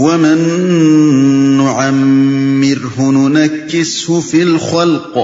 ومن نعمره ننكسه في الخلق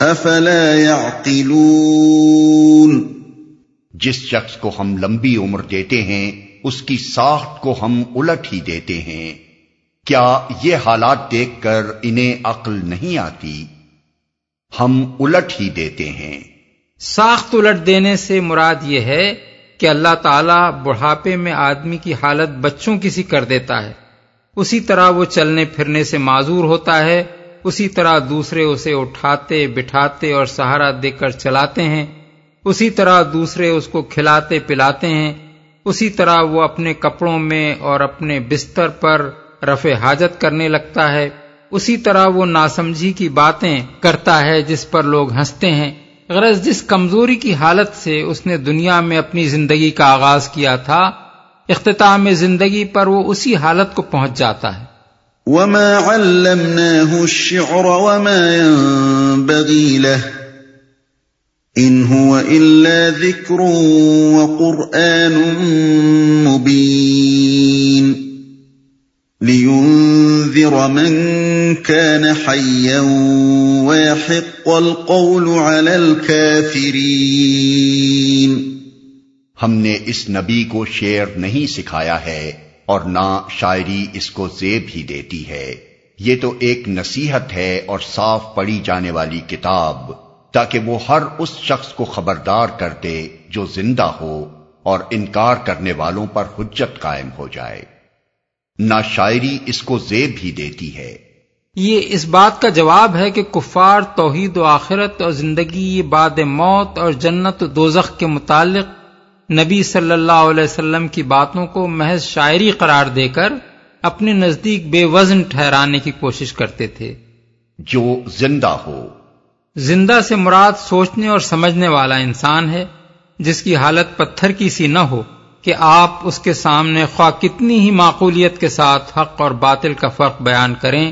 افلا يعقلون جس شخص کو ہم لمبی عمر دیتے ہیں اس کی ساخت کو ہم الٹ ہی دیتے ہیں۔ کیا یہ حالات دیکھ کر انہیں عقل نہیں آتی؟ ہم الٹ ہی دیتے ہیں۔ ساخت الٹ دینے سے مراد یہ ہے کہ اللہ تعالیٰ بڑھاپے میں آدمی کی حالت بچوں کی سی کر دیتا ہے۔ اسی طرح وہ چلنے پھرنے سے معذور ہوتا ہے، اسی طرح دوسرے اسے اٹھاتے، بٹھاتے اور سہارا دے کر چلاتے ہیں۔ اسی طرح دوسرے اس کو کھلاتے، پلاتے ہیں۔ اسی طرح وہ اپنے کپڑوں میں اور اپنے بستر پر رفع حاجت کرنے لگتا ہے۔ اسی طرح وہ ناسمجھی کی باتیں کرتا ہے جس پر لوگ ہنستے ہیں۔ غرض جس کمزوری کی حالت سے اس نے دنیا میں اپنی زندگی کا آغاز کیا تھا اختتام زندگی پر وہ اسی حالت کو پہنچ جاتا ہے۔ وما علمناه الشعر وما ينبغي له ان هو الا ذكر وقران مبين۔ لينذر من كان حيا ويحق القول على الكافرين۔ ہم نے اس نبی کو شعر نہیں سکھایا ہے اور نہ شاعری اس کو زیب ہی دیتی ہے۔ یہ تو ایک نصیحت ہے اور صاف پڑھی جانے والی کتاب، تاکہ وہ ہر اس شخص کو خبردار کر دے جو زندہ ہو اور انکار کرنے والوں پر حجت قائم ہو جائے۔ نہ شاعری اس کو زیب ہی دیتی ہے۔ یہ اس بات کا جواب ہے کہ کفار توحید و آخرت اور زندگی بعد موت اور جنت و دوزخ کے متعلق نبی صلی اللہ علیہ وسلم کی باتوں کو محض شاعری قرار دے کر اپنے نزدیک بے وزن ٹھہرانے کی کوشش کرتے تھے۔ جو زندہ ہو۔ زندہ سے مراد سوچنے اور سمجھنے والا انسان ہے جس کی حالت پتھر کی سی نہ ہو۔ کہ آپ اس کے سامنے خواہ کتنی ہی معقولیت کے ساتھ حق اور باطل کا فرق بیان کریں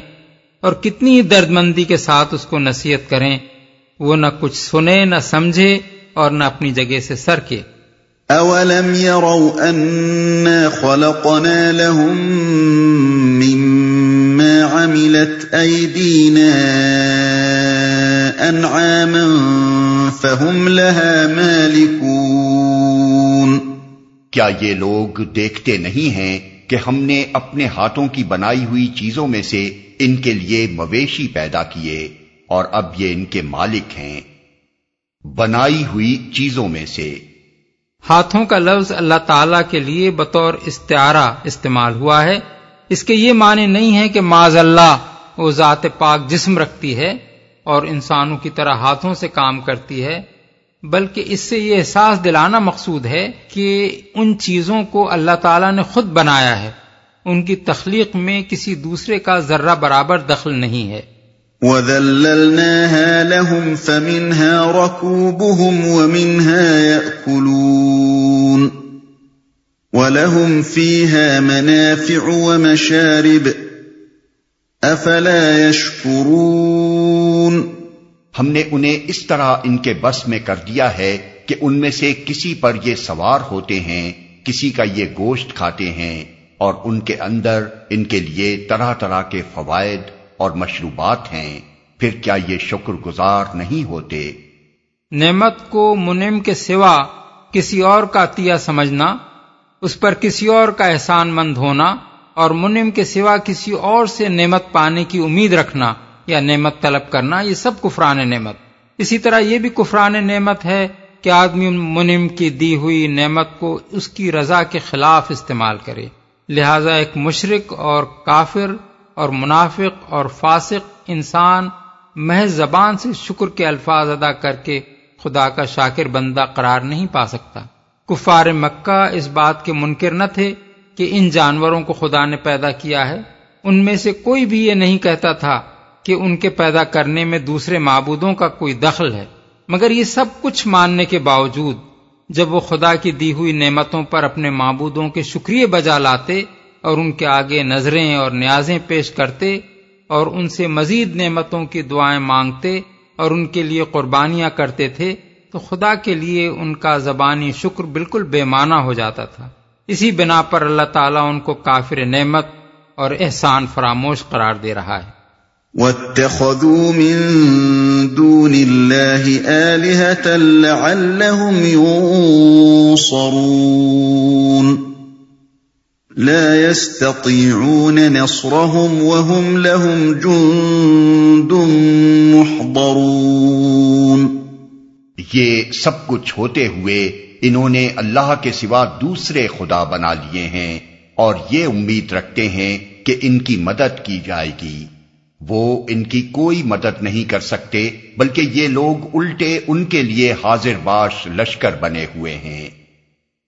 اور کتنی ہی درد مندی کے ساتھ اس کو نصیحت کریں، وہ نہ کچھ سنے، نہ سمجھے اور نہ اپنی جگہ سے سر کے اولم يروا انا خلقنا لهم مما عملت ايدينا انعاما فهم لها مالكون کیا یہ لوگ دیکھتے نہیں ہیں کہ ہم نے اپنے ہاتھوں کی بنائی ہوئی چیزوں میں سے ان کے لیے مویشی پیدا کیے اور اب یہ ان کے مالک ہیں؟ بنائی ہوئی چیزوں میں سے۔ ہاتھوں کا لفظ اللہ تعالی کے لیے بطور استعارہ استعمال ہوا ہے۔ اس کے یہ معنی نہیں ہے کہ معذ اللہ، وہ ذات پاک جسم رکھتی ہے اور انسانوں کی طرح ہاتھوں سے کام کرتی ہے۔ بلکہ اس سے یہ احساس دلانا مقصود ہے کہ ان چیزوں کو اللہ تعالیٰ نے خود بنایا ہے۔ ان کی تخلیق میں کسی دوسرے کا ذرہ برابر دخل نہیں ہے۔ وَذَلَّلْنَاهَا لَهُمْ فَمِنْهَا رَكُوبُهُمْ وَمِنْهَا يَأْكُلُونَ۔ وَلَهُمْ فِيهَا مَنَافِعُ وَمَشَارِبُ۔ أَفَلَا يَشْكُرُونَ۔ ہم نے انہیں اس طرح ان کے بس میں کر دیا ہے کہ ان میں سے کسی پر یہ سوار ہوتے ہیں، کسی کا یہ گوشت کھاتے ہیں، اور ان کے اندر ان کے لیے طرح طرح کے فوائد اور مشروبات ہیں۔ پھر کیا یہ شکر گزار نہیں ہوتے؟ نعمت کو منم کے سوا کسی اور کا عطیہ سمجھنا، اس پر کسی اور کا احسان مند ہونا، اور منم کے سوا کسی اور سے نعمت پانے کی امید رکھنا۔ یا نعمت طلب کرنا، یہ سب کفران نعمت۔ اسی طرح یہ بھی کفران نعمت ہے کہ آدمی منم کی دی ہوئی نعمت کو اس کی رضا کے خلاف استعمال کرے۔ لہذا ایک مشرق اور کافر اور منافق اور فاسق انسان محض زبان سے شکر کے الفاظ ادا کر کے خدا کا شاکر بندہ قرار نہیں پا سکتا۔ کفار مکہ اس بات کے منکر نہ تھے کہ ان جانوروں کو خدا نے پیدا کیا ہے۔ ان میں سے کوئی بھی یہ نہیں کہتا تھا کہ ان کے پیدا کرنے میں دوسرے معبودوں کا کوئی دخل ہے۔ مگر یہ سب کچھ ماننے کے باوجود، جب وہ خدا کی دی ہوئی نعمتوں پر اپنے معبودوں کے شکریہ بجا لاتے اور ان کے آگے نظریں اور نیازیں پیش کرتے اور ان سے مزید نعمتوں کی دعائیں مانگتے اور ان کے لیے قربانیاں کرتے تھے، تو خدا کے لیے ان کا زبانی شکر بالکل بے معنی ہو جاتا تھا۔ اسی بنا پر اللہ تعالیٰ ان کو کافر نعمت اور احسان فراموش قرار دے رہا ہے۔ واتخذوا من دون الله آلهة لعلهم ينصرون. لا يستطيعون نصرهم وهم لهم جند محضرون. یہ سب کچھ ہوتے ہوئے انہوں نے اللہ کے سوا دوسرے خدا بنا لیے ہیں اور یہ امید رکھتے ہیں کہ ان کی مدد کی جائے گی۔ وہ ان کی کوئی مدد نہیں کر سکتے، بلکہ یہ لوگ الٹے ان کے لیے حاضر باش لشکر بنے ہوئے ہیں۔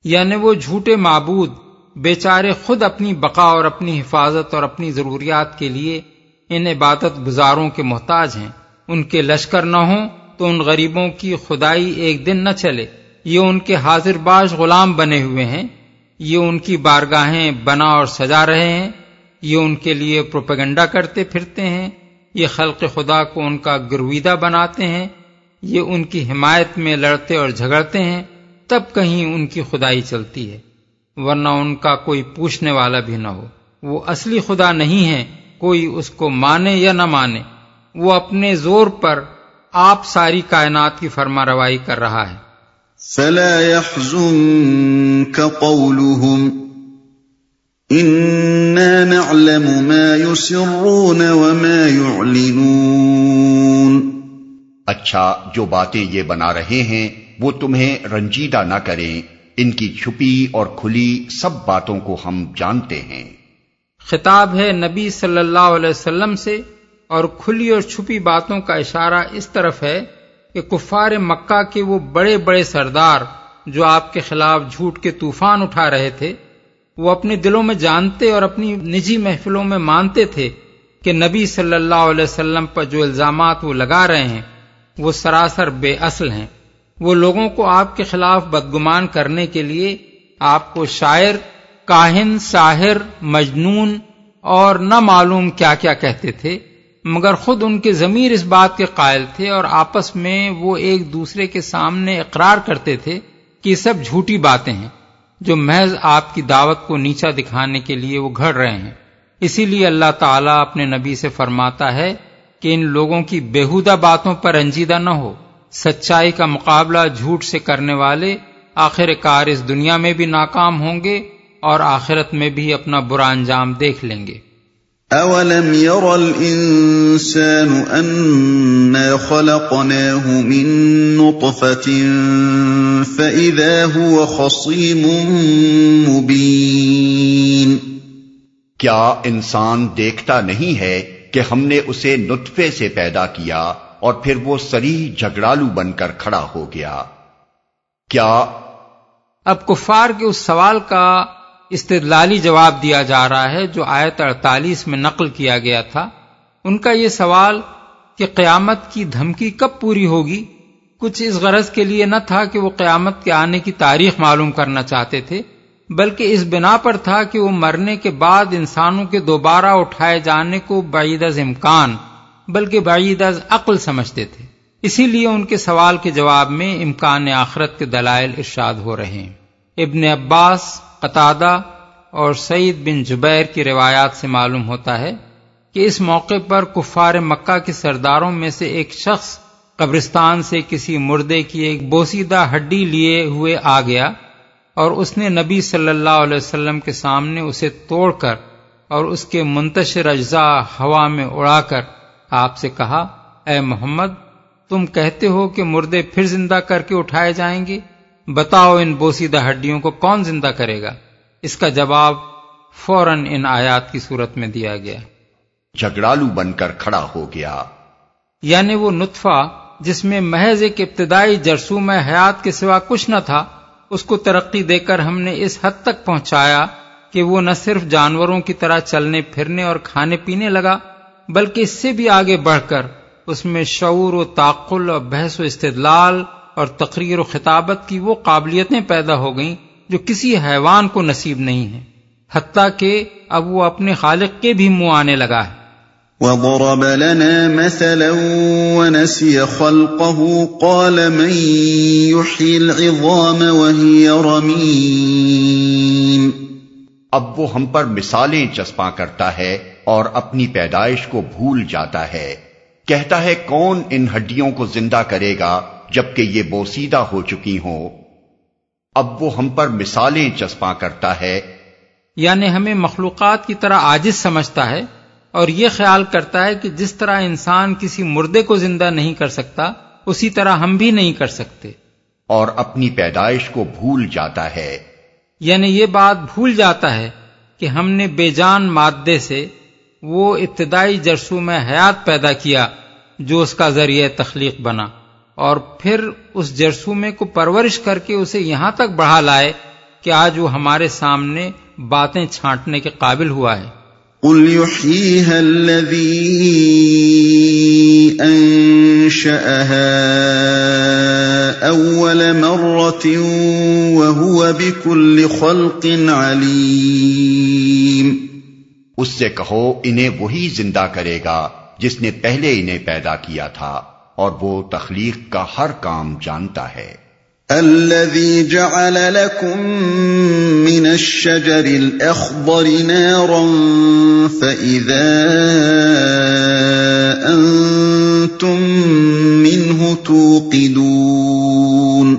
یعنی وہ جھوٹے معبود، بیچارے خود اپنی بقا اور اپنی حفاظت اور اپنی ضروریات کے لیے ان عبادت گزاروں کے محتاج ہیں۔ ان کے لشکر نہ ہوں تو ان غریبوں کی خدائی ایک دن نہ چلے۔ یہ ان کے حاضر باش غلام بنے ہوئے ہیں۔ یہ ان کی بارگاہیں بنا اور سجا رہے ہیں۔ یہ ان کے لیے پروپیگنڈا کرتے پھرتے ہیں، یہ خلق خدا کو ان کا گرویدہ بناتے ہیں، یہ ان کی حمایت میں لڑتے اور جھگڑتے ہیں، تب کہیں ان کی خدائی چلتی ہے، ورنہ ان کا کوئی پوچھنے والا بھی نہ ہو۔ وہ اصلی خدا نہیں ہے کوئی اس کو مانے یا نہ مانے۔ وہ اپنے زور پر آپ ساری کائنات کی فرما روائی کر رہا ہے۔ فلا يحزنك قولهم نعلم ما يسرون وما يعلنون اچھا جو باتیں یہ بنا رہے ہیں وہ تمہیں رنجیدہ نہ کریں۔ ان کی چھپی اور کھلی سب باتوں کو ہم جانتے ہیں۔ خطاب ہے نبی صلی اللہ علیہ وسلم سے اور کھلی اور چھپی باتوں کا اشارہ اس طرف ہے کہ کفار مکہ کے وہ بڑے بڑے سردار جو آپ کے خلاف جھوٹ کے طوفان اٹھا رہے تھے وہ اپنے دلوں میں جانتے اور اپنی نجی محفلوں میں مانتے تھے کہ نبی صلی اللہ علیہ وسلم پر جو الزامات وہ لگا رہے ہیں، وہ سراسر بے اصل ہیں۔ وہ لوگوں کو آپ کے خلاف بدگمان کرنے کے لیے آپ کو شاعر، کاہن، ساحر، مجنون اور نہ معلوم کیا کیا کہتے تھے، مگر خود ان کے ضمیر اس بات کے قائل تھے اور آپس میں وہ ایک دوسرے کے سامنے اقرار کرتے تھے کہ سب جھوٹی باتیں ہیں۔ جو محض آپ کی دعوت کو نیچا دکھانے کے لیے وہ گھڑ رہے ہیں۔ اسی لیے اللہ تعالیٰ اپنے نبی سے فرماتا ہے کہ ان لوگوں کی بےحودہ باتوں پر رنجیدہ نہ ہو۔ سچائی کا مقابلہ جھوٹ سے کرنے والے آخر کار اس دنیا میں بھی ناکام ہوں گے اور آخرت میں بھی اپنا برا انجام دیکھ لیں گے۔ اولم ير الانسان انا خلقناه من نطفه فاذا هو خصيم مبين کیا انسان دیکھتا نہیں ہے کہ ہم نے اسے نطفے سے پیدا کیا اور پھر وہ سری جھگڑالو بن کر کھڑا ہو گیا؟ کیا اب کفار کے اس سوال کا استدلالی جواب دیا جا رہا ہے جو آیت اڑتالیس میں نقل کیا گیا تھا۔ ان کا یہ سوال کہ قیامت کی دھمکی کب پوری ہوگی؟ کچھ اس غرض کے لیے نہ تھا کہ وہ قیامت کے آنے کی تاریخ معلوم کرنا چاہتے تھے، بلکہ اس بنا پر تھا کہ وہ مرنے کے بعد انسانوں کے دوبارہ اٹھائے جانے کو بعید از امکان، بلکہ بعید از عقل سمجھتے تھے۔ اسی لیے ان کے سوال کے جواب میں امکان آخرت کے دلائل ارشاد ہو رہے ہیں۔ ابن عباس، قطادہ اور سعید بن جبیر کی روایات سے معلوم ہوتا ہے کہ اس موقع پر کفار مکہ کے سرداروں میں سے ایک شخص قبرستان سے کسی مردے کی ایک بوسیدہ ہڈی لیے ہوئے آ گیا اور اس نے نبی صلی اللہ علیہ وسلم کے سامنے اسے توڑ کر اور اس کے منتشر اجزاء ہوا میں اڑا کر آپ سے کہا، اے محمد، تم کہتے ہو کہ مردے پھر زندہ کر کے اٹھائے جائیں گے؟ بتاؤ ان بوسیدہ ہڈیوں کو کون زندہ کرے گا؟ اس کا جواب فوراً ان آیات کی صورت میں دیا گیا۔ جھگڑالو بن کر کھڑا ہو گیا۔ یعنی وہ نطفہ جس میں محض ایک ابتدائی جرسوم حیات کے سوا کچھ نہ تھا اس کو ترقی دے کر ہم نے اس حد تک پہنچایا کہ وہ نہ صرف جانوروں کی طرح چلنے پھرنے اور کھانے پینے لگا بلکہ اس سے بھی آگے بڑھ کر اس میں شعور و تعقل اور بحث و استدلال اور تقریر و خطابت کی وہ قابلیتیں پیدا ہو گئیں جو کسی حیوان کو نصیب نہیں ہیں۔ حتیٰ کہ اب وہ اپنے خالق کے بھی منہ آنے لگا ہے۔ وضرب لنا مثلا ونسي خلقه قال من يحيي العظام وهي رميم۔ اب وہ ہم پر مثالیں چسپاں کرتا ہے اور اپنی پیدائش کو بھول جاتا ہے۔ کہتا ہے کون ان ہڈیوں کو زندہ کرے گا جبکہ یہ بوسیدہ ہو چکی ہوں۔ اب وہ ہم پر مثالیں چسپاں کرتا ہے۔ یعنی ہمیں مخلوقات کی طرح عاجز سمجھتا ہے اور یہ خیال کرتا ہے کہ جس طرح انسان کسی مردے کو زندہ نہیں کر سکتا اسی طرح ہم بھی نہیں کر سکتے۔ اور اپنی پیدائش کو بھول جاتا ہے۔ یعنی یہ بات بھول جاتا ہے کہ ہم نے بے جان مادے سے وہ ابتدائی جرسوں میں حیات پیدا کیا جو اس کا ذریعہ تخلیق بنا۔ اور پھر اس جرسومے کو پرورش کر کے اسے یہاں تک بڑھا لائے کہ آج وہ ہمارے سامنے باتیں چھانٹنے کے قابل ہوا ہے۔ قل يحييها الذي أنشأها أول مرة وهو بكل خلق عليم۔ اس سے کہو انہیں وہی زندہ کرے گا جس نے پہلے انہیں پیدا کیا تھا۔ اور وہ تخلیق کا ہر کام جانتا ہے۔ الذي جعل لكم من الشجر الأخضر نارا فإذا أنتم منه توقدون۔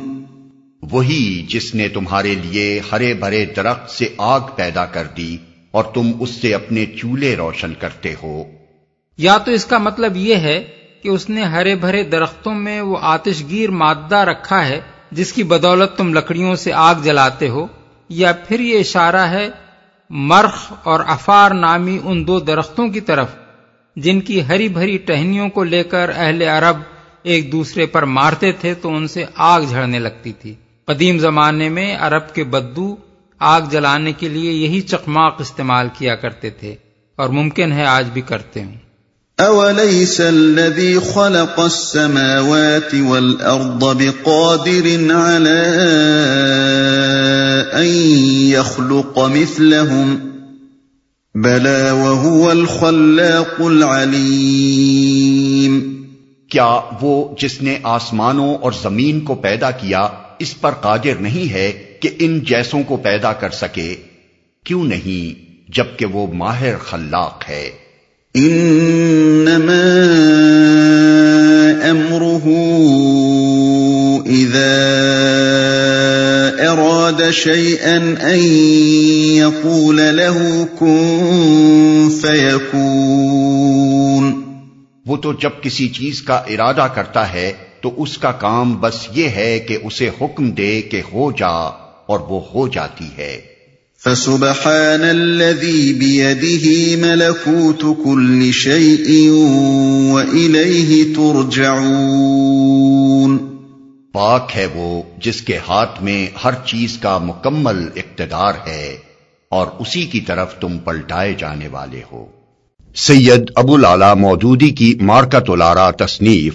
وہی جس نے تمہارے لیے ہرے بھرے درخت سے آگ پیدا کر دی اور تم اس سے اپنے چولہے روشن کرتے ہو۔ یا تو اس کا مطلب یہ ہے کہ اس نے ہرے بھرے درختوں میں وہ آتش گیر مادہ رکھا ہے جس کی بدولت تم لکڑیوں سے آگ جلاتے ہو، یا پھر یہ اشارہ ہے، مرخ اور افار نامی ان دو درختوں کی طرف، جن کی ہری بھری ٹہنیوں کو لے کر اہل عرب ایک دوسرے پر مارتے تھے تو ان سے آگ جھڑنے لگتی تھی۔ قدیم زمانے میں عرب کے بدو آگ جلانے کے لیے یہی چقماق استعمال کیا کرتے تھے اور ممکن ہے آج بھی کرتے ہوں۔ أوليس الذي خلق السماوات والأرض بقادر على أن يخلق مثلهم بلى وهو الخلاق العليم کیا وہ جس نے آسمانوں اور زمین کو پیدا کیا اس پر قادر نہیں ہے کہ ان جیسوں کو پیدا کر سکے؟ کیوں نہیں جبکہ وہ ماہر خلاق ہے؟ انما امره اذا اراد شيئا ان يقول له كن فيكون. وہ تو جب کسی چیز کا ارادہ کرتا ہے تو اس کا کام بس یہ ہے کہ اسے حکم دے کہ ہو جا اور وہ ہو جاتی ہے۔ فسبحان الذي بيده ملكوت كل شيء وإليه ترجعون. پاک ہے وہ جس کے ہاتھ میں ہر چیز کا مکمل اقتدار ہے اور اسی کی طرف تم پلٹائے جانے والے ہو۔ سید ابو لالا مودودی کی مارکت الارا تصنیف،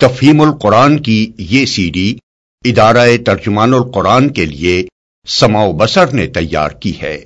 تفہیم القرآن کی یہ سی ڈی ادارہ ترجمان القرآن کے لیے سماؤ بسر نے تیار کی ہے۔